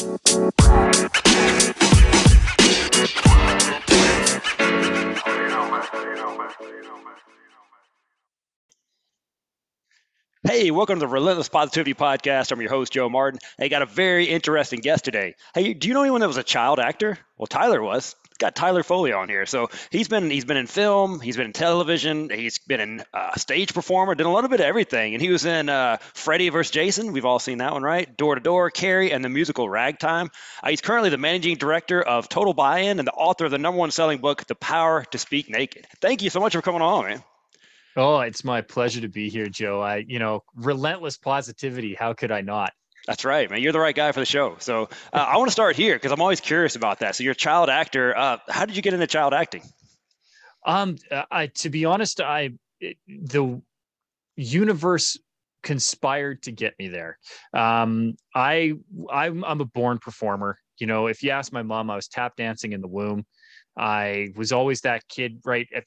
Bye. Hey, welcome to the Relentless Positivity Podcast. I'm your host, Joe Martin. I got a very interesting guest today. Hey, do you know anyone that was a child actor? Well, Tyler was. Got Tyler Foley on here. So he's been he's been in film, he's been in television, he's been in uh, stage performer, did a little bit of everything. And he was in uh, Freddy vs. Jason. We've all seen that one, right? Door to Door, Carrie, and the musical Ragtime. Uh, he's currently the managing director of Total Buy-In and the author of the number one selling book, The Power to Speak Naked. Thank you so much for coming on, man. Oh, it's my pleasure to be here, Joe. I, you know, relentless positivity. How could I not? That's right, man. You're the right guy for the show. So uh, I want to start here because I'm always curious about that. So you're a child actor. Uh, how did you get into child acting? Um, I, to be honest, I it, the universe conspired to get me there. Um, I I'm, I'm a born performer. You know, if you ask my mom, I was tap dancing in the womb. I was always that kid, right? At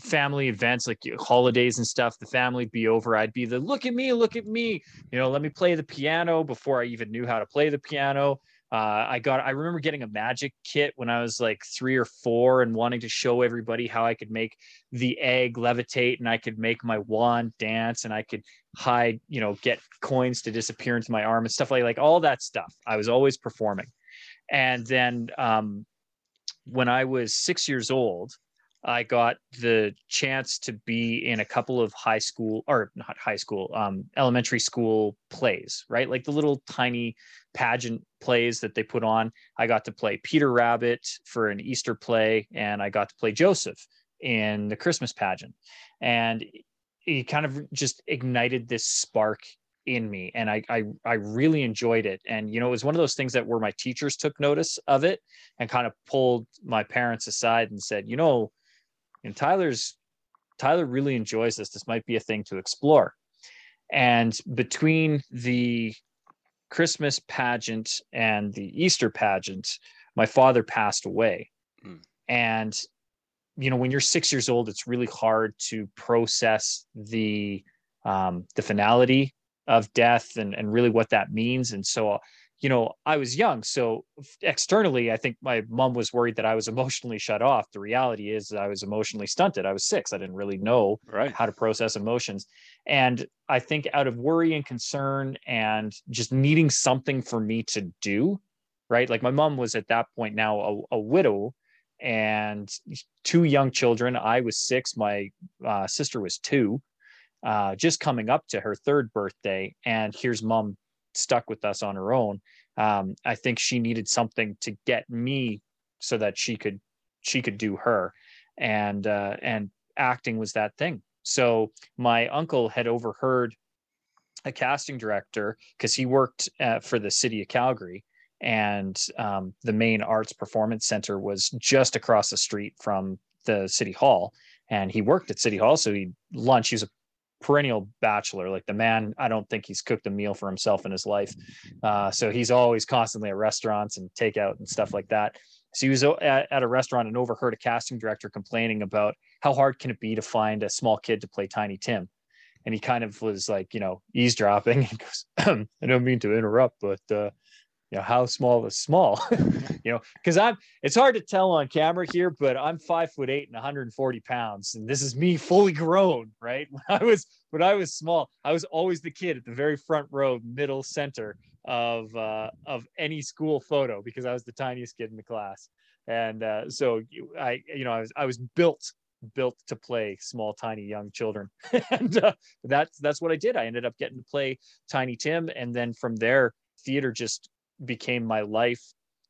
family events like holidays and stuff the family be over i'd be the look at me look at me you know let me play the piano before i even knew how to play the piano. Uh, i got i remember getting a magic kit when i was like three or four and wanting to show everybody how i could make the egg levitate and i could make my wand dance and i could hide you know get coins to disappear into my arm and stuff like like all that stuff. I was always performing. And then um, when i was six years old I got the chance to be in a couple of high school or not high school, um, elementary school plays, right? Like the little tiny pageant plays that they put on. I got to play Peter Rabbit for an Easter play, and I got to play Joseph in the Christmas pageant. And it kind of just ignited this spark in me and I, I i really enjoyed it and you know it was one of those things that where my teachers took notice of it and kind of pulled my parents aside and said you know and Tyler's Tyler really enjoys this. This might be a thing to explore. And between the Christmas pageant and the Easter pageant, my father passed away. Mm. And you know, when you're six years old, it's really hard to process the um, the finality of death and and really what that means. And so you know, I was young. So externally, I think my mom was worried that I was emotionally shut off. The reality is I was emotionally stunted. I was six. I didn't really know right. how to process emotions. And I think out of worry and concern and just needing something for me to do, right? Like my mom was at that point now a, a widow and two young children. I was six. My uh, sister was two, uh, just coming up to her third birthday. And here's mom stuck with us on her own. Um, I think she needed something to get me so that she could she could do her, and uh, and acting was that thing. So my uncle had overheard a casting director because he worked uh, for the city of Calgary, and um, the main arts performance center was just across the street from the city hall and he worked at city hall so he lunch he was a perennial bachelor. Like the man, I don't think he's cooked a meal for himself in his life. Uh, so he's always constantly at restaurants and takeout and stuff like that. So he was at, at, a restaurant and overheard a casting director complaining about how hard can it be to find a small kid to play Tiny Tim. And he kind of was like, you know, eavesdropping. He goes, I don't mean to interrupt, but uh, you know how small is small? You know because i'm it's hard to tell on camera here but i'm five foot eight and 140 pounds and this is me fully grown right? When i was when i was small i was always the kid at the very front row middle center of uh of any school photo because i was the tiniest kid in the class. And uh so i you know i was i was built built to play small tiny young children. And uh, that's that's what i did. I ended up getting to play tiny tim and then from there theater just became my life.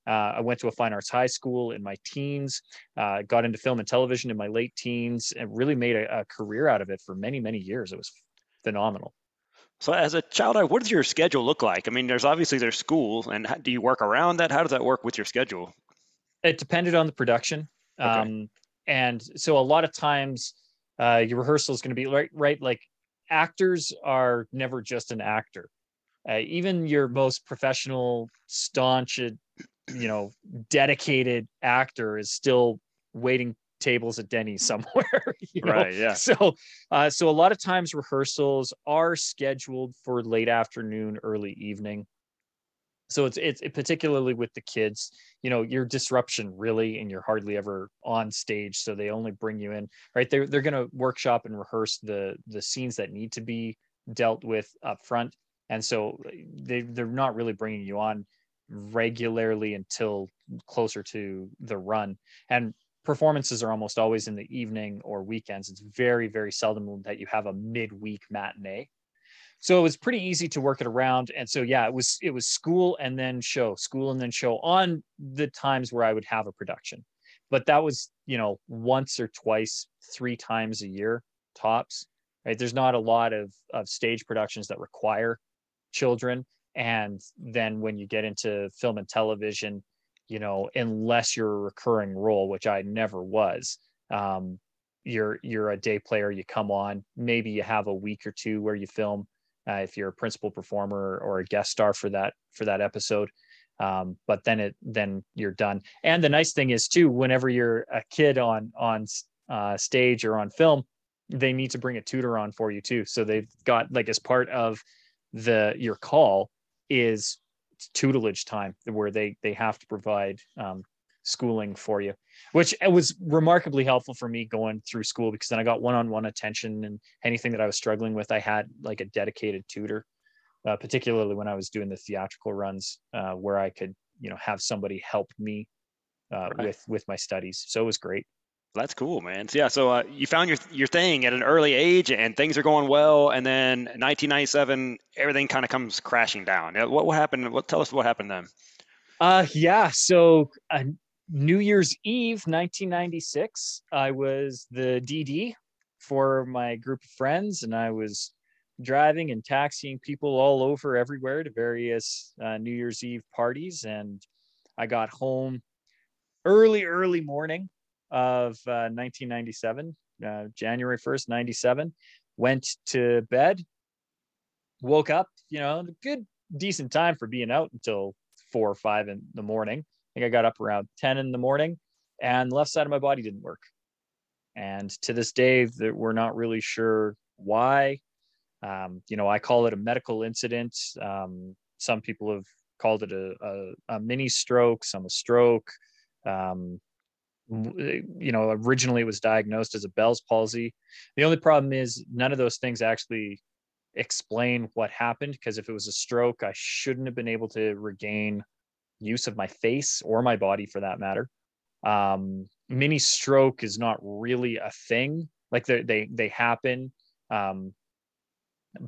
Uh, I went to a fine arts high school in my teens, uh, got into film and television in my late teens, and really made a, a career out of it for many, many years. It was phenomenal. So, as a child, what does your schedule look like? I mean, there's obviously there's school, and how, do you work around that? How does that work with your schedule? It depended on the production, okay. um, and so a lot of times uh, your rehearsal is going to be right, right. Like actors are never just an actor uh, even your most professional staunch you know dedicated actor is still waiting tables at Denny's somewhere. You know? Right. Yeah. So, uh, so a lot of times rehearsals are scheduled for late afternoon, early evening. so it's it's it, particularly with the kids you know your disruption really and you're hardly ever on stage so they only bring you in right they're, they're going to workshop and rehearse the the scenes that need to be dealt with up front and so they they're not really bringing you on regularly until closer to the run. And performances are almost always in the evening or weekends. It's very very seldom that you have a midweek matinee. So it was pretty easy to work it around. And so yeah it was it was school and then show school and then show on the times where i would have a production. But that was you know once or twice three times a year tops right? There's not a lot of of stage productions that require children. And then when you get into film and television you know unless you're a recurring role which i never was um, you're you're a day player you come on maybe you have a week or two where you film uh, if you're a principal performer or a guest star for that for that episode. Um, but then it then you're done. And the nice thing is too whenever you're a kid on on uh, stage or on film they need to bring a tutor on for you too. So they've got like as part of the your call is tutelage time where they they have to provide um, schooling for you, which was remarkably helpful for me going through school because then I got one-on-one attention and anything that I was struggling with, I had like a dedicated tutor, uh, particularly when I was doing the theatrical runs uh, where I could, you know, have somebody help me uh, right. with with my studies. So it was great. That's cool, man. So, yeah, so uh, you found your your thing at an early age, and things are going well. And then 1997, everything kind of comes crashing down. What what happened? What tell us what happened then? Uh, yeah. So uh, New Year's Eve, 1996, I was the DD for my group of friends, and I was driving and taxiing people all over everywhere to various uh, New Year's Eve parties. And I got home early, early morning of uh, 1997, uh, January 1st, 97. Went to bed, woke up, you know, good, decent time for being out until four or five in the morning I think I got up around 10 in the morning and the left side of my body didn't work. And to this day, that we're not really sure why. Um, you know, I call it a medical incident. Um, some people have called it a, a, a, mini stroke, some a stroke. Um, you know, originally was diagnosed as a Bell's palsy. The only problem is none of those things actually explain what happened because if it was a stroke, I shouldn't have been able to regain use of my face or my body for that matter. Um, mini stroke is not really a thing. Like they they happen, um,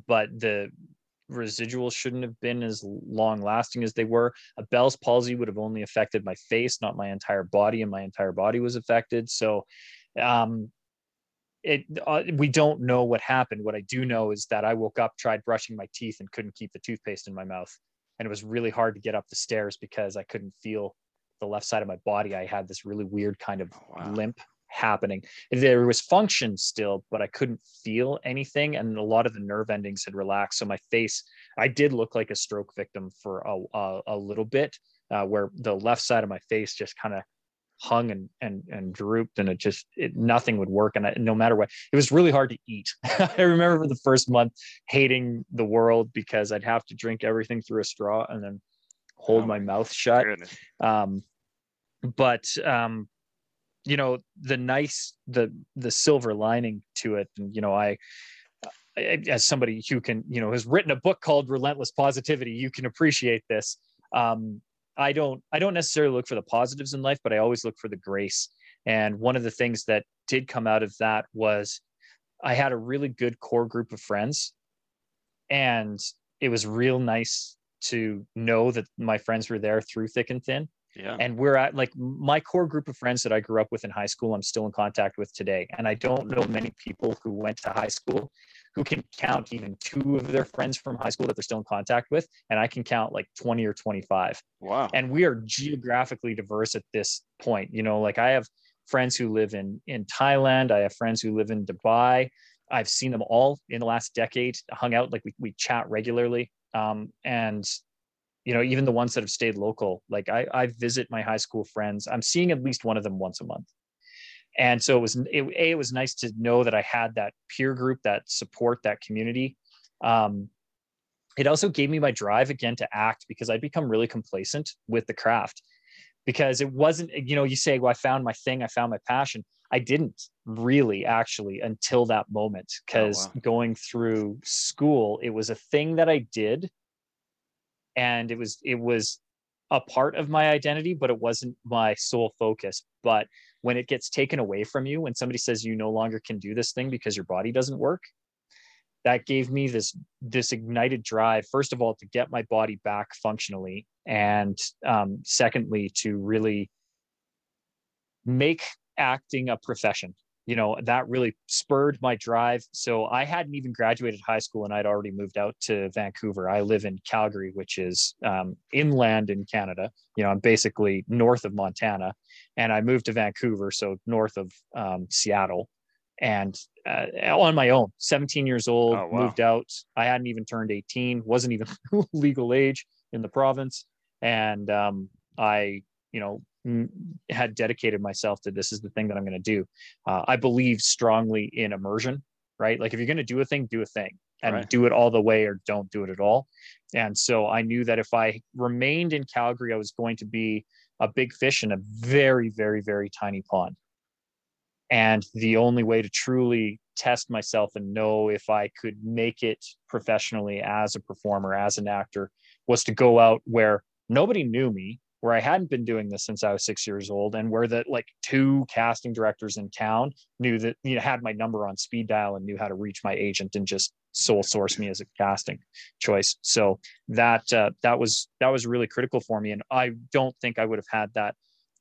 but the residuals shouldn't have been as long lasting as they were. A Bell's palsy would have only affected my face, not my entire body, and my entire body was affected. So, um, it uh, we don't know what happened. What I do know is that I woke up, tried brushing my teeth, and couldn't keep the toothpaste in my mouth and it was really hard to get up the stairs because I couldn't feel the left side of my body. I had this really weird kind of oh, wow. limp happening. There was function still, but I couldn't feel anything, and a lot of the nerve endings had relaxed. So my face, I did look like a stroke victim for a a, a little bit, uh, where the left side of my face just kind of hung and and and drooped and it just it nothing would work and I, no matter what it was really hard to eat i remember for the first month hating the world because i'd have to drink everything through a straw and then hold oh my, my mouth shut um but um you know the nice the the silver lining to it and you know i as somebody who can you know has written a book called relentless positivity you can appreciate this um I don't I don't necessarily look for the positives in life, but I always look for the grace. And one of the things that did come out of that was I had a really good core group of friends. And it was real nice to know that my friends were there through thick and thin. Yeah. And we're at like my core group of friends that I grew up with in high school, I'm still in contact with today. And I don't know many people who went to high school who can count even two of their friends from high school that they're still in contact with. And I can count like 20 or 25. Wow. And we are geographically diverse at this point. You know, like I have friends who live in in Thailand, I have friends who live in Dubai. I've seen them all in the last decade, hung out, like we, we chat regularly. Um, and you know even the ones that have stayed local like I, I visit my high school friends. I'm seeing at least one of them once a month. And so it was it, a it was nice to know that i had that peer group that support that community. Um, it also gave me my drive again to act because I'd become really complacent with the craft. Because it wasn't, you know, you say, well, I found my thing, I found my passion. I didn't really actually until that moment. Because oh, wow. going through school, it was a thing that I did and it was it was a part of my identity, but it wasn't my sole focus. But when it gets taken away from you, when somebody says you no longer can do this thing because your body doesn't work, that gave me this this ignited drive. First of all, to get my body back functionally, and um, secondly, to really make acting a profession you know that really spurred my drive. So i hadn't even graduated high school and i'd already moved out to vancouver. I live in calgary which is um, inland in canada. You know i'm basically north of montana and i moved to vancouver so north of um, seattle. And uh, on my own 17 years old oh, wow. moved out. I hadn't even turned 18 wasn't even legal age in the province. And um, i you know had dedicated myself to this is the thing that I'm going to do. Uh, I believe strongly in immersion, right? Like if you're going to do a thing, do a thing and right. do it all the way or don't do it at all. And so I knew that if I remained in Calgary, I was going to be a big fish in a very, very, very tiny pond. And the only way to truly test myself and know if I could make it professionally as a performer, as an actor, was to go out where nobody knew me where I hadn't been doing this since I was six years old, and where the like two casting directors in town knew that you know had my number on speed dial and knew how to reach my agent and just sole source me as a casting choice. So that uh, that was that was really critical for me, and I don't think I would have had that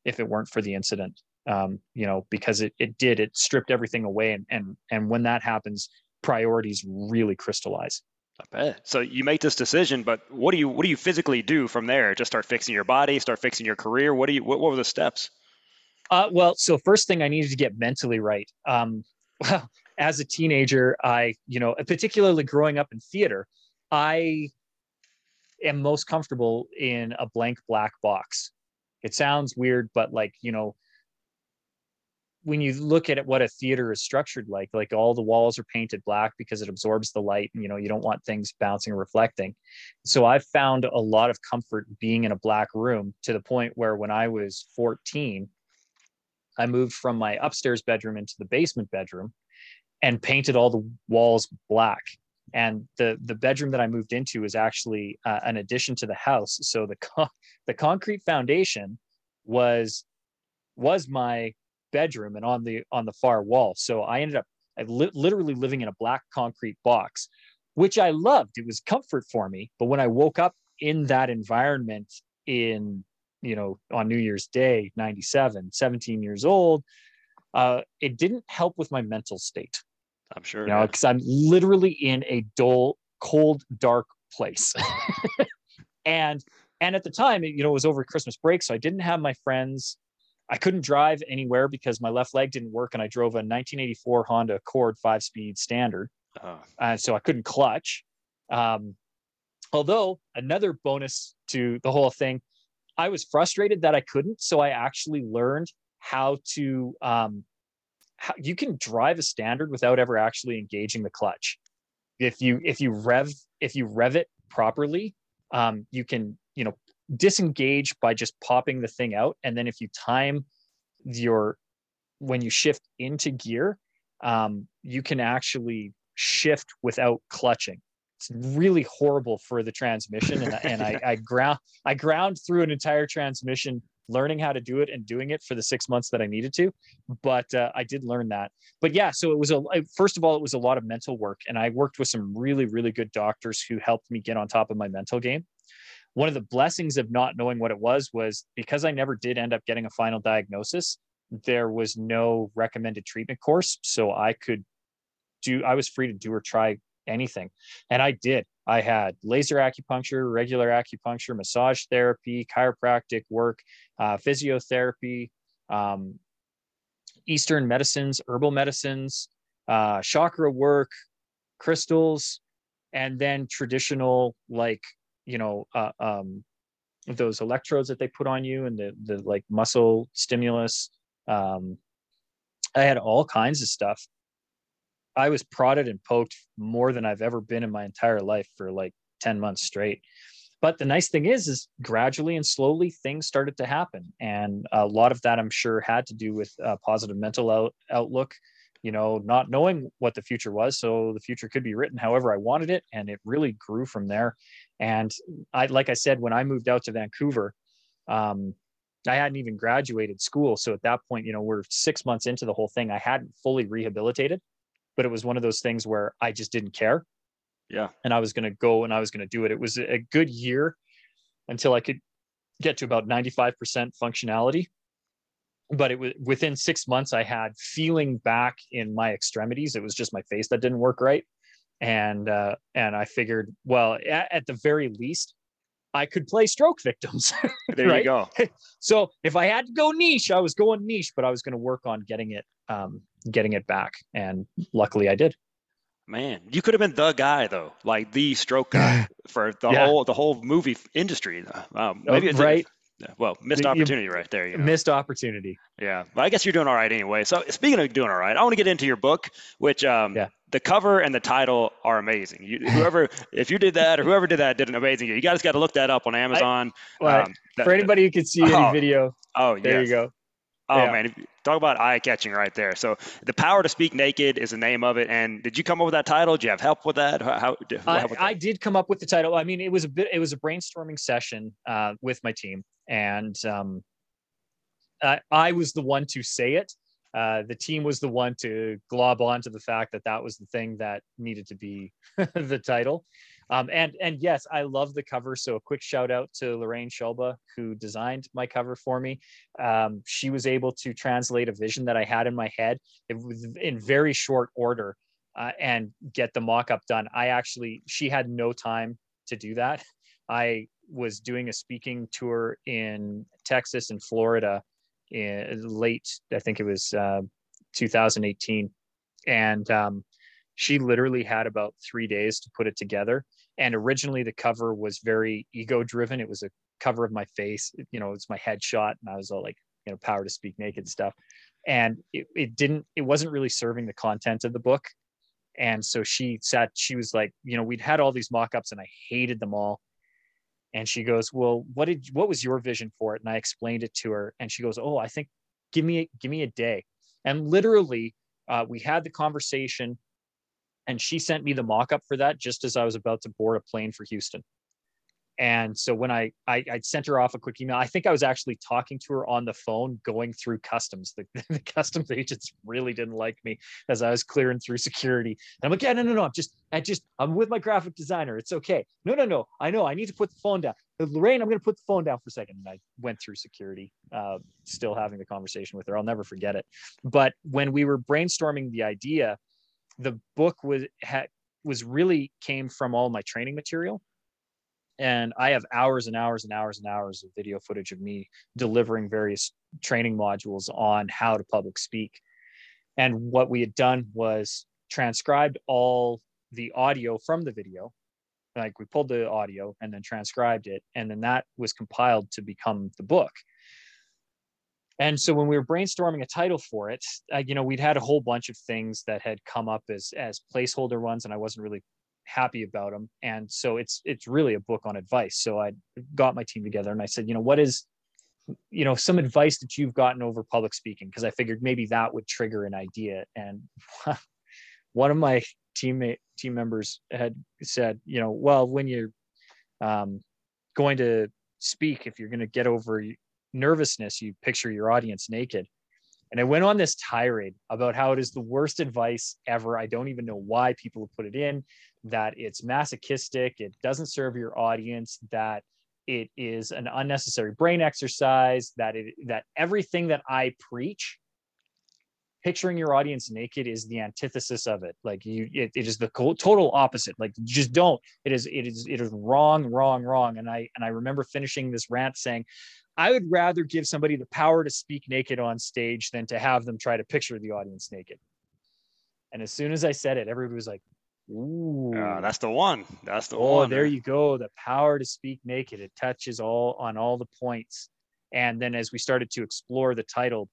if it weren't for the incident. Um, you know, because it it did it stripped everything away, and and and when that happens, priorities really crystallize. I bet. So you make this decision, but what do you what do you physically do from there? Just start fixing your body, start fixing your career. What do you what, what were the steps? Uh, well, so first thing I needed to get mentally right. Um, well, as a teenager, I you know, particularly growing up in theater, I am most comfortable in a blank black box. It sounds weird, but like you know, when you look at what a theater is structured like like all the walls are painted black because it absorbs the light and you know you don't want things bouncing or reflecting. So i've found a lot of comfort being in a black room to the point where when i was 14 i moved from my upstairs bedroom into the basement bedroom and painted all the walls black. And the the bedroom that i moved into is actually uh, an addition to the house. So the the concrete foundation was was my bedroom and on the on the far wall. So I ended up li- literally living in a black concrete box, which I loved. It was comfort for me. But when I woke up in that environment in you know on New Year's Day, 97, 17 years old, uh, it didn't help with my mental state. I'm sure. You know, because I'm literally in a dull, cold, dark place. and and at the time, you know, it was over Christmas break, so I didn't have my friends. I couldn't drive anywhere because my left leg didn't work, and I drove a 1984 Honda Accord five-speed standard, uh-huh. uh, so I couldn't clutch. Um, although another bonus to the whole thing, I was frustrated that I couldn't, so I actually learned how to. Um, how, you can drive a standard without ever actually engaging the clutch. If you if you rev if you rev it properly, um, you can you know disengage by just popping the thing out. And then if you time your when you shift into gear um, you can actually shift without clutching. It's really horrible for the transmission. And, and I, I ground i ground through an entire transmission learning how to do it and doing it for the six months that i needed to. But uh, i did learn that. But yeah so it was a first of all it was a lot of mental work. And i worked with some really really good doctors who helped me get on top of my mental game one of the blessings of not knowing what it was was because I never did end up getting a final diagnosis, there was no recommended treatment course. So I could do, I was free to do or try anything. And I did. I had laser acupuncture, regular acupuncture, massage therapy, chiropractic work, uh, physiotherapy, um, Eastern medicines, herbal medicines, uh, chakra work, crystals, and then traditional like you know uh, um, those electrodes that they put on you and the the like muscle stimulus. Um, I had all kinds of stuff. I was prodded and poked more than I've ever been in my entire life for like 10 months straight. But the nice thing is, is gradually and slowly things started to happen. And a lot of that I'm sure had to do with a positive mental out, outlook, you know, not knowing what the future was. So the future could be written however I wanted it. And it really grew from there. And I, like I said, when I moved out to Vancouver, um, I hadn't even graduated school. So at that point, you know, we're six months into the whole thing. I hadn't fully rehabilitated, but it was one of those things where I just didn't care. Yeah. And I was going to go and I was going to do it. It was a good year until I could get to about 95% functionality. But it was within six months, I had feeling back in my extremities. It was just my face that didn't work right. And, uh, and I figured, well, at, at the very least, I could play stroke victims. There right? you go. so if I had to go niche, I was going niche, but I was going to work on getting it, um, getting it back, and luckily I did. Man, you could have been the guy though, like the stroke guy for the Yeah. whole the whole movie industry. Um, maybe it's right, well, missed opportunity right there. You know? missed opportunity. Yeah, but I guess you're doing all right anyway. So speaking of doing all right, I want to get into your book, which um, Yeah. the cover and the title are amazing. You, whoever, if you did that or whoever did that, did an amazing. You guys got to look that up on Amazon. Well, Um, that- for anybody who could see any Oh, video, oh there yes. you go. Oh Yeah. man, talk about eye catching right there. So the power to speak naked is the name of it. And did you come up with that title? Did you have help with that? How? did- I, with I did come up with the title. I mean, it was a bit, it was a brainstorming session uh, with my team, and um, I, I was the one to say it. Uh, the team was the one to glob onto the fact that that was the thing that needed to be the title. Um, and and yes, I love the cover. So a quick shout out to Lorraine Shelba who designed my cover for me. Um, she was able to translate a vision that I had in my head in very short order uh, and get the mock-up done. I actually she had no time to do that. I was doing a speaking tour in Texas and Florida in late, I think it was uh, 2018, and um, she literally had about three days to put it together. And originally, the cover was very ego-driven. It was a cover of my face. You know, it's my headshot, and I was all like, you know, power to speak naked stuff. And it, it didn't. It wasn't really serving the content of the book. And so she sat. She was like, you know, we'd had all these mock-ups, and I hated them all and she goes well what did what was your vision for it and i explained it to her and she goes oh i think give me give me a day and literally uh, we had the conversation and she sent me the mock-up for that just as i was about to board a plane for houston and so when I, I I sent her off a quick email, I think I was actually talking to her on the phone, going through customs. The, the customs agents really didn't like me as I was clearing through security. And I'm like, yeah, no, no, no. I'm just, I just, I'm with my graphic designer. It's okay. No, no, no. I know. I need to put the phone down. Uh, Lorraine, I'm going to put the phone down for a second. And I went through security, uh, still having the conversation with her. I'll never forget it. But when we were brainstorming the idea, the book was had was really came from all my training material and I have hours and hours and hours and hours of video footage of me delivering various training modules on how to public speak. And what we had done was transcribed all the audio from the video. Like we pulled the audio and then transcribed it, and then that was compiled to become the book. And so when we were brainstorming a title for it, uh, you know, we'd had a whole bunch of things that had come up as as placeholder ones, and I wasn't really happy about them and so it's it's really a book on advice. So i got my team together and i said you know what is you know some advice that you've gotten over public speaking? Because i figured maybe that would trigger an idea. And one of my teammate team members had said you know well when you're um, going to speak if you're going to get over nervousness you picture your audience naked and I went on this tirade about how it is the worst advice ever. I don't even know why people put it in, that it's masochistic, it doesn't serve your audience, that it is an unnecessary brain exercise, that it that everything that I preach, picturing your audience naked is the antithesis of it. Like you it, it is the total opposite. Like just don't. It is it is it is wrong, wrong, wrong. And I and I remember finishing this rant saying, I would rather give somebody the power to speak naked on stage than to have them try to picture the audience naked. And as soon as I said it, everybody was like, "Ooh, Uh, that's the one. That's the oh, one. there you go. The power to speak naked. It touches all on all the points." And then as we started to explore the title,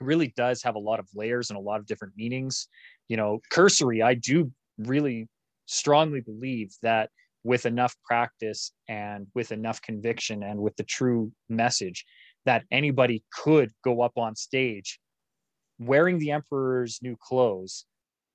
it really does have a lot of layers and a lot of different meanings. You know, cursory. I do really strongly believe that with enough practice and with enough conviction and with the true message that anybody could go up on stage wearing the emperor's new clothes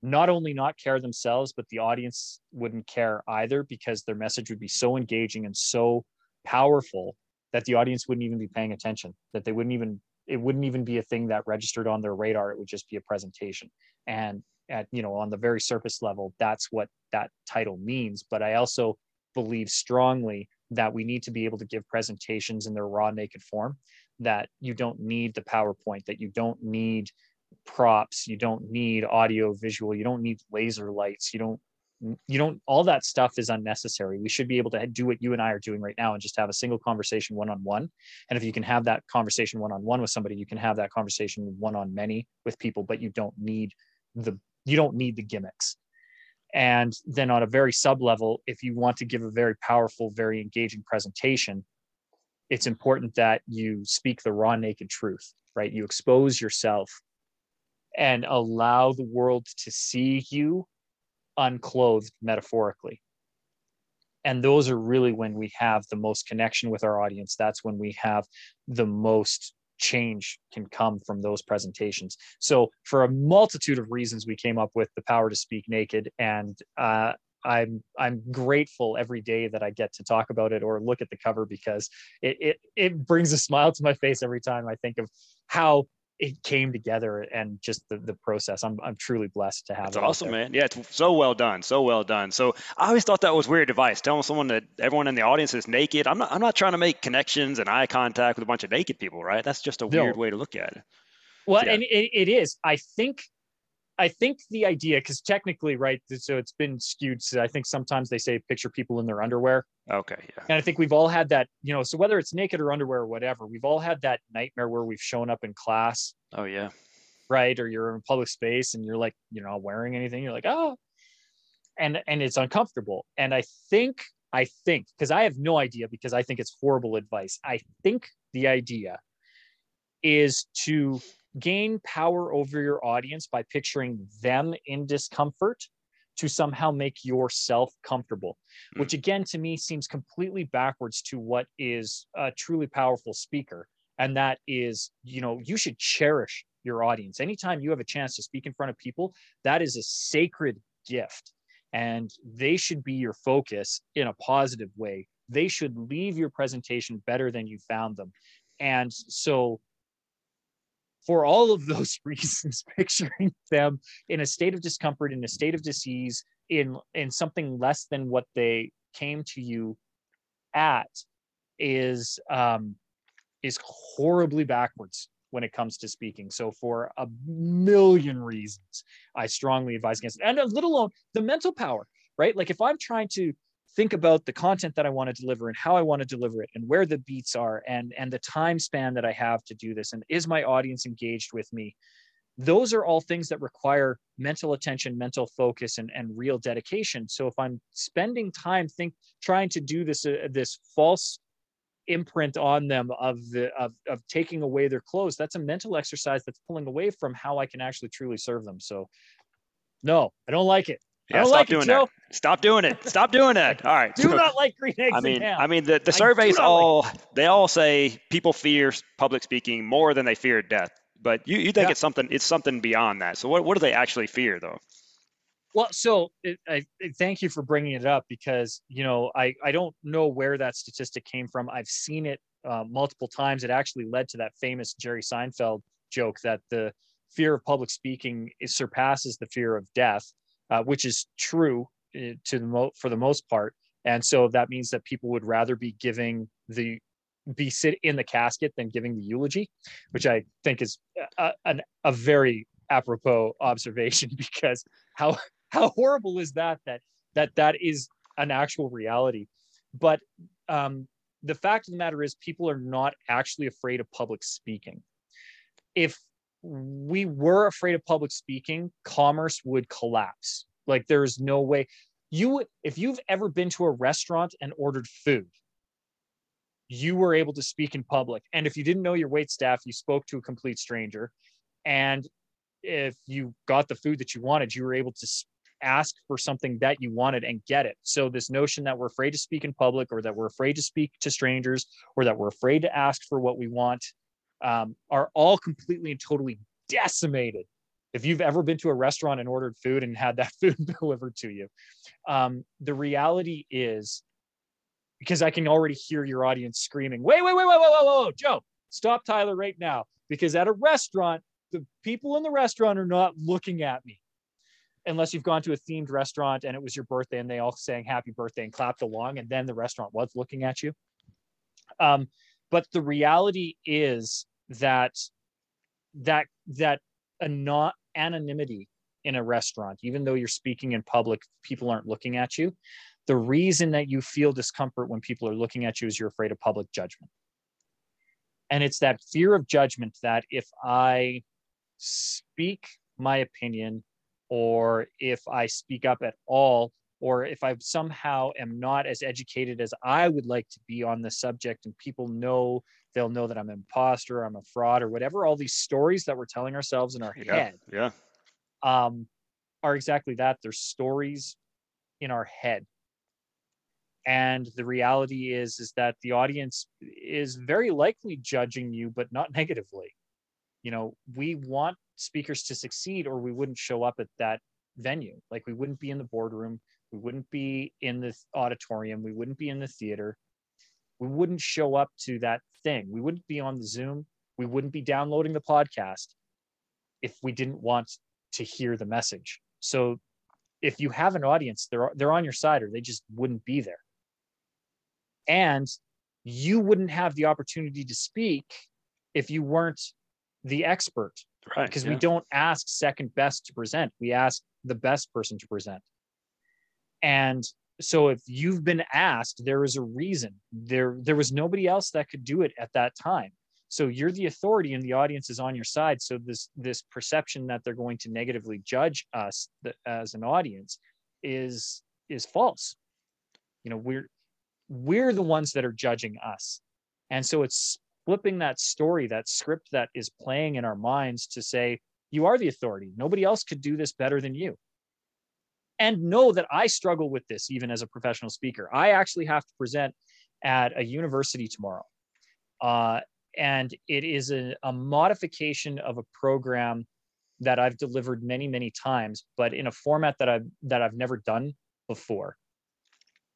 not only not care themselves but the audience wouldn't care either because their message would be so engaging and so powerful that the audience wouldn't even be paying attention that they wouldn't even it wouldn't even be a thing that registered on their radar. It would just be a presentation. And at you know on the very surface level that's what that title means. But i also believe strongly that we need to be able to give presentations in their raw naked form that you don't need the powerpoint that you don't need props you don't need audio visual you don't need laser lights you don't you don't all that stuff is unnecessary. We should be able to do what you and i are doing right now and just have a single conversation one-on-one. And if you can have that conversation one-on-one with somebody you can have that conversation one-on-many with people but you don't need the you don't need the gimmicks. And then on a very sub level if you want to give a very powerful very engaging presentation it's important that you speak the raw naked truth right? You expose yourself and allow the world to see you unclothed metaphorically. And those are really when we have the most connection with our audience. That's when we have the most change can come from those presentations. So for a multitude of reasons we came up with the power to speak naked and uh, i'm i'm grateful every day that i get to talk about it or look at the cover because it, it it brings a smile to my face every time i think of how it came together and just the, the process. I'm, I'm truly blessed to have That's awesome, man. Yeah, it's so well done. So well done. So I always thought that was weird advice. Telling someone that everyone in the audience is naked. I'm not, I'm not trying to make connections and eye contact with a bunch of naked people, right? That's just a weird way to look at it. Well, yeah. and it, it is. I think I think the idea, because technically, right, so it's been skewed. So I think sometimes they say picture people in their underwear. Okay, yeah. And I think we've all had that, you know, so whether it's naked or underwear or whatever, we've all had that nightmare where we've shown up in class. Oh, yeah. Right. Or you're in public space and you're like, you're not wearing anything. You're like, oh, and and it's uncomfortable. And I think, I think, because I have no idea, because I think it's horrible advice. I think the idea is to gain power over your audience by picturing them in discomfort to somehow make yourself comfortable, mm. which again to me seems completely backwards to what is a truly powerful speaker. And that is, you know, you should cherish your audience. Anytime you have a chance to speak in front of people, that is a sacred gift. And they should be your focus in a positive way. They should leave your presentation better than you found them. And so for all of those reasons, picturing them in a state of discomfort, in a state of disease, in in something less than what they came to you at, is um, is horribly backwards when it comes to speaking. So for a million reasons, I strongly advise against it. And little alone the mental power, right? Like if I'm trying to think about the content that I want to deliver and how I want to deliver it and where the beats are and and the time span that I have to do this and is my audience engaged with me? Those are all things that require mental attention mental focus and, and real dedication. So if i'm spending time think trying to do this uh, this false imprint on them of the of, of taking away their clothes that's a mental exercise that's pulling away from how i can actually truly serve them. So no i don't like it. Yeah, stop like doing it, that. Stop doing it. Stop doing it. All right. Do so, not like green eggs. I mean, I mean the, the surveys all like they all say people fear public speaking more than they fear death. But you, you think yeah. it's something it's something beyond that. So what, what do they actually fear though? Well, so it, I, thank you for bringing it up because you know I I don't know where that statistic came from. I've seen it uh, multiple times. It actually led to that famous Jerry Seinfeld joke that the fear of public speaking surpasses the fear of death uh, which is true to the mo- for the most part. And so that means that people would rather be giving the be sit in the casket than giving the eulogy, which I think is a, a, a very apropos observation because how how horrible is that that that that is an actual reality. But um, the fact of the matter is, people are not actually afraid of public speaking. If we were afraid of public speaking, commerce would collapse. Like there's no way you if you've ever been to a restaurant and ordered food, you were able to speak in public. And if you didn't know your wait staff, you spoke to a complete stranger. And if you got the food that you wanted, you were able to ask for something that you wanted and get it. So this notion that we're afraid to speak in public or that we're afraid to speak to strangers or that we're afraid to ask for what we want um, are all completely and totally decimated. If you've ever been to a restaurant and ordered food and had that food delivered to you, um, the reality is because I can already hear your audience screaming, wait, wait, wait, wait, wait, wait, wait, Joe, stop Tyler right now. Because at a restaurant, the people in the restaurant are not looking at me. Unless you've gone to a themed restaurant and it was your birthday and they all sang happy birthday and clapped along and then the restaurant was looking at you. Um, but the reality is that that that not anonymity in a restaurant even though you're speaking in public people aren't looking at you. The reason that you feel discomfort when people are looking at you is you're afraid of public judgment. And it's that fear of judgment that if i speak my opinion or if I speak up at all, or if I somehow am not as educated as I would like to be on the subject, and people know they'll know that I'm an imposter, I'm a fraud, or whatever. All these stories that we're telling ourselves in our yeah, head, yeah, um, are exactly that. They're stories in our head, and the reality is is that the audience is very likely judging you, but not negatively. You know, we want speakers to succeed or we wouldn't show up at that venue like we wouldn't be in the boardroom we wouldn't be in the auditorium. We wouldn't be in the theater. We wouldn't show up to that thing. We wouldn't be on the zoom. We wouldn't be downloading the podcast if we didn't want to hear the message. So if you have an audience they're they're on your side or they just wouldn't be there. And you wouldn't have the opportunity to speak if you weren't the expert right because yeah. we don't ask second best to present. We ask the best person to present and so if you've been asked there is a reason. There there was nobody else that could do it at that time. So you're the authority and the audience is on your side. So this this perception that they're going to negatively judge us as an audience is is false. You know we're we're the ones that are judging us. And so it's flipping that story, that script that is playing in our minds to say, you are the authority. Nobody else could do this better than you. And know that I struggle with this even as a professional speaker. I actually have to present at a university tomorrow. Uh, and it is a, a modification of a program that I've delivered many, many times, but in a format that I've that I've never done before.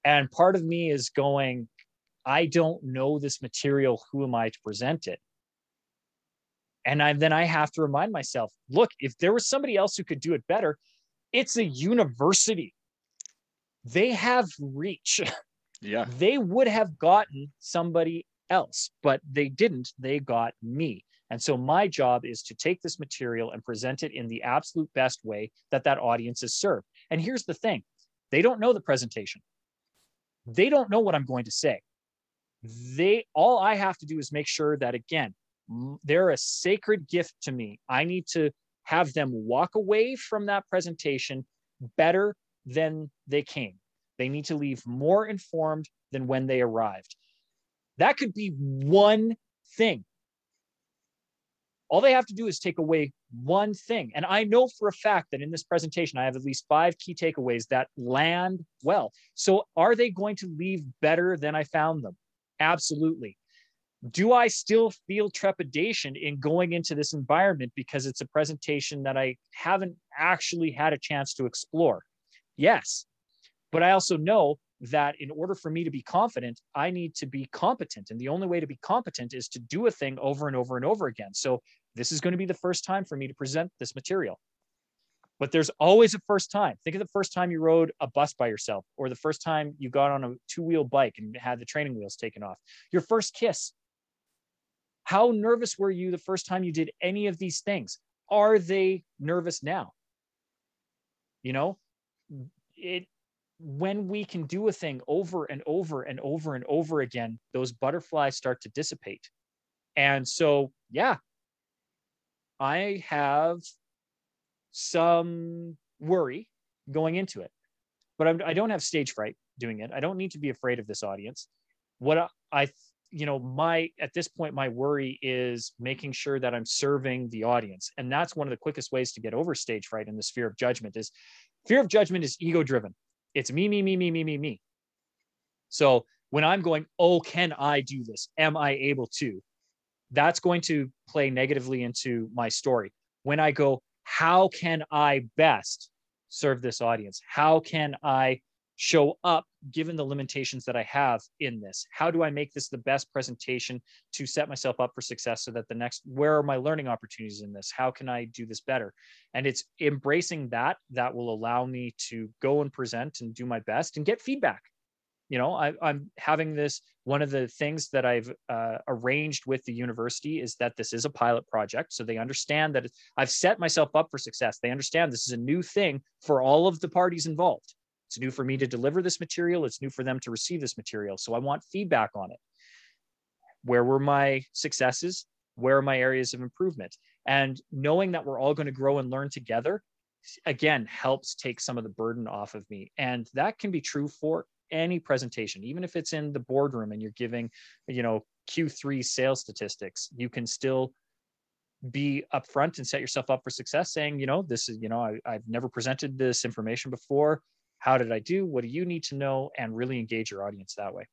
And part of me is going, I don't know this material. Who am I to present it? And I, then I have to remind myself look, if there was somebody else who could do it better, it's a university. They have reach. Yeah. They would have gotten somebody else, but they didn't. They got me. And so my job is to take this material and present it in the absolute best way that that audience is served. And here's the thing they don't know the presentation, they don't know what I'm going to say they all i have to do is make sure that again they're a sacred gift to me i need to have them walk away from that presentation better than they came. They need to leave more informed than when they arrived. That could be one thing. All they have to do is take away one thing. And i know for a fact that in this presentation i have at least five key takeaways that land well. So are they going to leave better than i found them? Absolutely. Do I still feel trepidation in going into this environment because it's a presentation that I haven't actually had a chance to explore? Yes. But I also know that in order for me to be confident, I need to be competent. And the only way to be competent is to do a thing over and over and over again. So this is going to be the first time for me to present this material. But there's always a first time. Think of the first time you rode a bus by yourself, or the first time you got on a two wheel bike and had the training wheels taken off, your first kiss. How nervous were you the first time you did any of these things? Are they nervous now? You know, it when we can do a thing over and over and over and over again, those butterflies start to dissipate. And so, yeah, I have some worry going into it. But I, I don't have stage fright doing it. I don't need to be afraid of this audience. What I, you know, my at this point, my worry is making sure that I'm serving the audience, and that's one of the quickest ways to get over stage fright in the sphere of judgment is Fear of judgment is ego driven. It's me, me, me, me, me, me, me. So when I'm going, oh, can I do this? Am I able to? That's going to play negatively into my story. When I go, how can I best serve this audience? How can I show up given the limitations that I have in this? How do I make this the best presentation to set myself up for success so that the next, where are my learning opportunities in this? How can I do this better? And it's embracing that that will allow me to go and present and do my best and get feedback. You know, I, am having this. One of the things that I've uh, arranged with the university is that this is a pilot project. So they understand that I've set myself up for success. They understand this is a new thing for all of the parties involved it's new for me to deliver this material. It's new for them to receive this material. So I want feedback on it. Where were my successes? Where are my areas of improvement? And knowing that we're all going to grow and learn together, again, helps take some of the burden off of me. And that can be true for any presentation, even if it's in the boardroom and you're giving, you know, Q3 sales statistics, you can still be upfront and set yourself up for success saying, you know, this is, you know, I, have never presented this information before. How did I do? What do you need to know? And really engage your audience that way.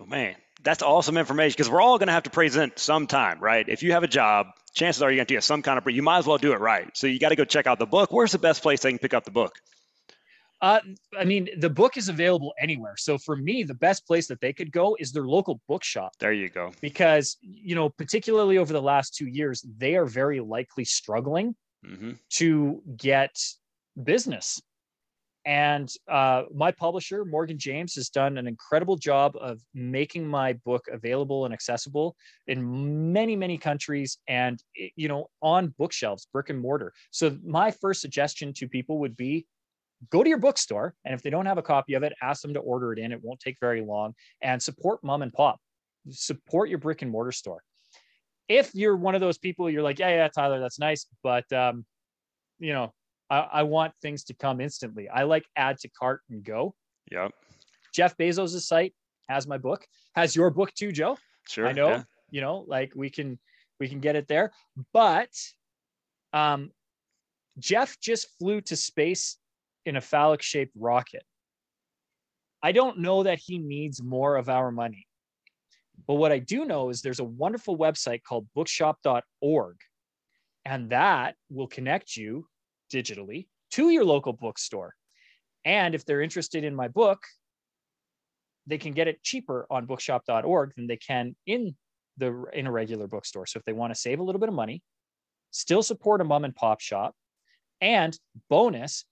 Oh, man, that's awesome information because we're all going to have to present sometime, right? If you have a job, chances are you're going to get some kind of, you might as well do it right. So you got to go check out the book. Where's the best place they can pick up the book? Uh, I mean, the book is available anywhere. So for me, the best place that they could go is their local bookshop. There you go. Because, you know, particularly over the last two years, they are very likely struggling mm-hmm. to get business. And uh, my publisher, Morgan James, has done an incredible job of making my book available and accessible in many, many countries and, you know, on bookshelves, brick and mortar. So my first suggestion to people would be go to your bookstore. And if they don't have a copy of it, ask them to order it in. It won't take very long and support mom and pop, support your brick and mortar store. If you're one of those people, you're like, yeah, yeah, Tyler, that's nice. But, um, you know, I, I want things to come instantly. I like add to cart and go. Yep. Jeff Bezos' site has my book, has your book too, Joe. Sure. I know, yeah. you know, like we can we can get it there. But um Jeff just flew to space in a phallic shaped rocket. I don't know that he needs more of our money. But what I do know is there's a wonderful website called bookshop.org, and that will connect you digitally to your local bookstore. And if they're interested in my book, they can get it cheaper on bookshop.org than they can in the in a regular bookstore. So if they want to save a little bit of money, still support a mom and pop shop, and bonus,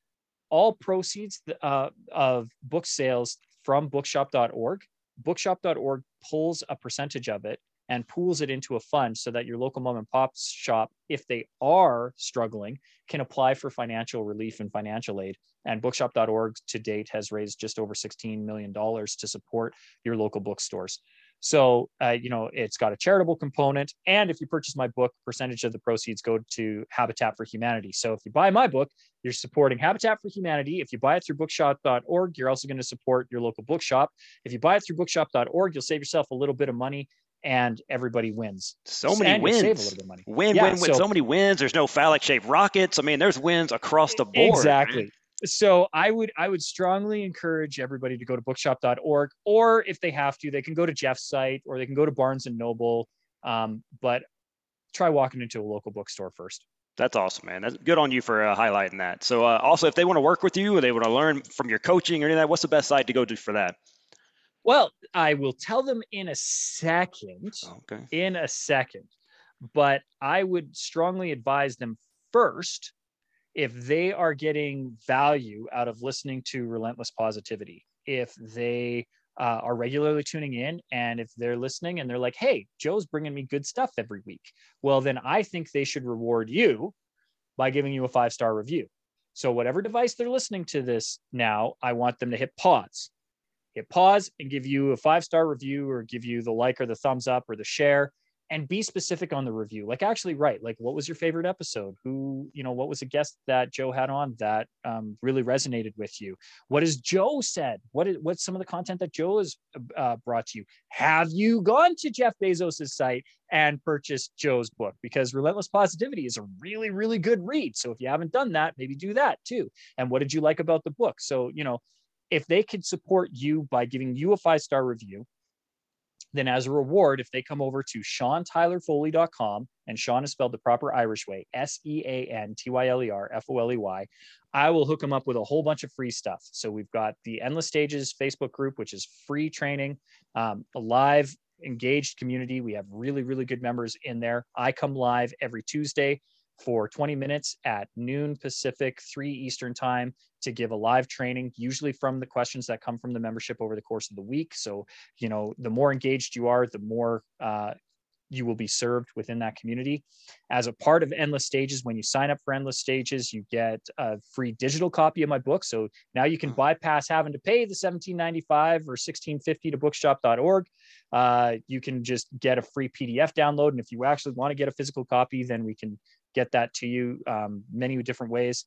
all proceeds uh, of book sales from bookshop.org, bookshop.org pulls a percentage of it and pools it into a fund so that your local mom and pop shop, if they are struggling, can apply for financial relief and financial aid. And bookshop.org to date has raised just over $16 million to support your local bookstores. So, uh, you know, it's got a charitable component. And if you purchase my book, percentage of the proceeds go to Habitat for Humanity. So if you buy my book, you're supporting Habitat for Humanity. If you buy it through bookshop.org, you're also going to support your local bookshop. If you buy it through bookshop.org, you'll save yourself a little bit of money and everybody wins. So many and wins. Save a little bit of money. Win, yeah, win, win. So, so, many wins. There's no phallic shaped rockets. I mean, there's wins across the board. Exactly. So I would I would strongly encourage everybody to go to bookshop.org, or if they have to, they can go to Jeff's site or they can go to Barnes and Noble. Um, but try walking into a local bookstore first. That's awesome, man. That's good on you for uh, highlighting that. So, uh, also, if they want to work with you or they want to learn from your coaching or any of that, what's the best site to go to for that? Well, I will tell them in a second. Okay. In a second. But I would strongly advise them first if they are getting value out of listening to Relentless Positivity, if they uh, are regularly tuning in and if they're listening and they're like, hey, Joe's bringing me good stuff every week, well, then I think they should reward you by giving you a five star review. So, whatever device they're listening to this now, I want them to hit pause hit pause and give you a five star review or give you the like or the thumbs up or the share and be specific on the review. Like actually write like what was your favorite episode? Who you know what was a guest that joe had on that um, really resonated with you? What has joe said? What is what's some of the content that joe has uh, brought to you? Have you gone to jeff bezos's site and purchased joe's book? Because relentless positivity is a really really good read. So if you haven't done that maybe do that too. And what did you like about the book? So you know if they could support you by giving you a five star review then as a reward, if they come over to SeanTylerFoley.com, and Sean is spelled the proper Irish way, S-E-A-N-T-Y-L-E-R-F-O-L-E-Y, I will hook them up with a whole bunch of free stuff. So we've got the Endless Stages Facebook group, which is free training, um, a live engaged community. We have really, really good members in there. I come live every Tuesday for 20 minutes at noon Pacific, 3 Eastern time to give a live training, usually from the questions that come from the membership over the course of the week. So, you know, the more engaged you are, the more uh, you will be served within that community. As a part of Endless Stages, when you sign up for Endless Stages, you get a free digital copy of my book. So now you can hmm. bypass having to pay the 1795 or 1650 to bookshop.org. Uh, you can just get a free PDF download. And if you actually want to get a physical copy, then we can get that to you um, many different ways.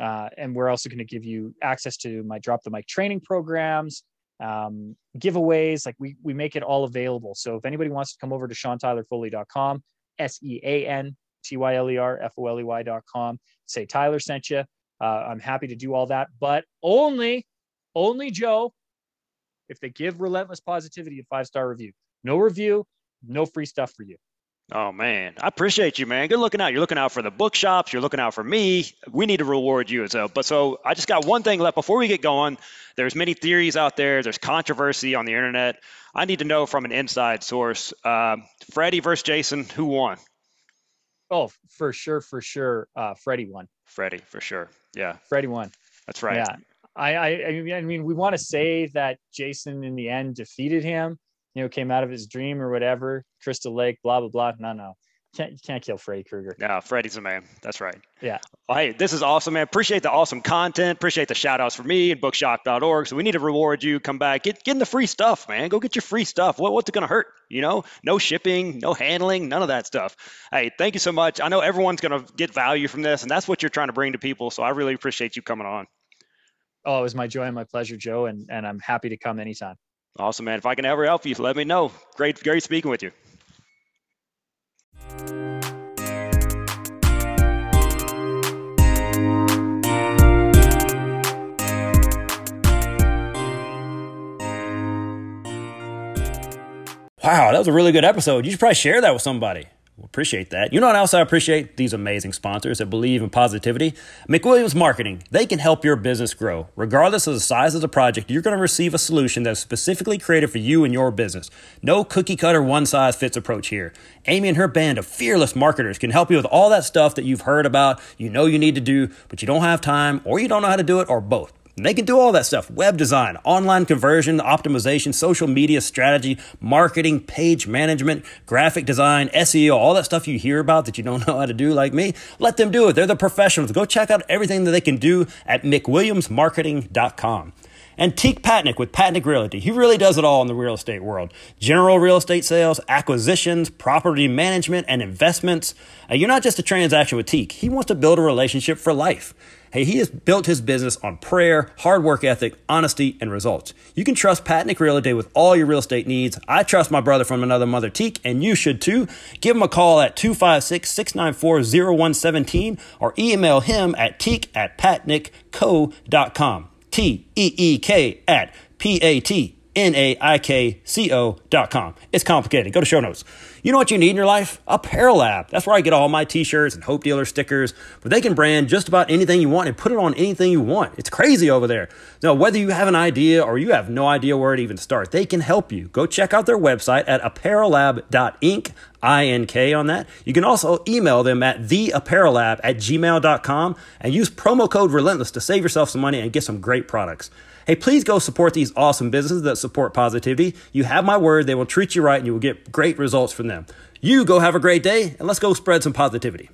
Uh, and we're also going to give you access to my drop the mic training programs, um, giveaways. Like we we make it all available. So if anybody wants to come over to SeanTylerFoley.com, S E A N T Y L E R F O L E Y.com, say Tyler sent you. Uh, I'm happy to do all that, but only, only Joe, if they give Relentless Positivity a five star review. No review, no free stuff for you. Oh man, I appreciate you, man. Good looking out. You're looking out for the bookshops. You're looking out for me. We need to reward you as well. But so I just got one thing left before we get going. There's many theories out there. There's controversy on the internet. I need to know from an inside source. Uh, Freddy versus Jason, who won? Oh, for sure, for sure. Uh, Freddy won. Freddy, for sure. Yeah. Freddy won. That's right. Yeah. I, I, mean, I mean, we want to say that Jason in the end defeated him you know, came out of his dream or whatever, Crystal Lake, blah blah blah. No, no, can't you can't kill Freddy Krueger. No, Freddy's a man. That's right. Yeah. Well, hey, this is awesome, man. Appreciate the awesome content. Appreciate the shout outs for me and bookshop.org. So we need to reward you. Come back, get get in the free stuff, man. Go get your free stuff. What, what's it gonna hurt? You know, no shipping, no handling, none of that stuff. Hey, thank you so much. I know everyone's gonna get value from this, and that's what you're trying to bring to people. So I really appreciate you coming on. Oh, it was my joy and my pleasure, Joe, and and I'm happy to come anytime. Awesome, man. If I can ever help you, let me know. Great, great speaking with you. Wow, that was a really good episode. You should probably share that with somebody. We appreciate that. You know what else I appreciate? These amazing sponsors that believe in positivity. McWilliams Marketing. They can help your business grow. Regardless of the size of the project, you're going to receive a solution that's specifically created for you and your business. No cookie cutter one size fits approach here. Amy and her band of fearless marketers can help you with all that stuff that you've heard about, you know you need to do, but you don't have time, or you don't know how to do it, or both. They can do all that stuff web design, online conversion, optimization, social media strategy, marketing, page management, graphic design, SEO, all that stuff you hear about that you don't know how to do like me. Let them do it. They're the professionals. Go check out everything that they can do at mcwilliamsmarketing.com. And Teek Patnaik with Patnaik Realty. He really does it all in the real estate world. General real estate sales, acquisitions, property management, and investments. Uh, you're not just a transaction with Teek. He wants to build a relationship for life. Hey, he has built his business on prayer, hard work ethic, honesty, and results. You can trust Patnaik Realty with all your real estate needs. I trust my brother from another mother, Teek, and you should too. Give him a call at 256 694 0117 or email him at teek at patnaikco.com. T E E K at P A T N A I K C O dot com. It's complicated. Go to show notes. You know what you need in your life? Apparel Lab. That's where I get all my t-shirts and Hope Dealer stickers, but they can brand just about anything you want and put it on anything you want. It's crazy over there. Now, whether you have an idea or you have no idea where to even start, they can help you. Go check out their website at apparellab.ink, I-N-K on that. You can also email them at theapparellab at gmail.com and use promo code Relentless to save yourself some money and get some great products. Hey, please go support these awesome businesses that support positivity. You have my word, they will treat you right and you will get great results from them. You go have a great day and let's go spread some positivity.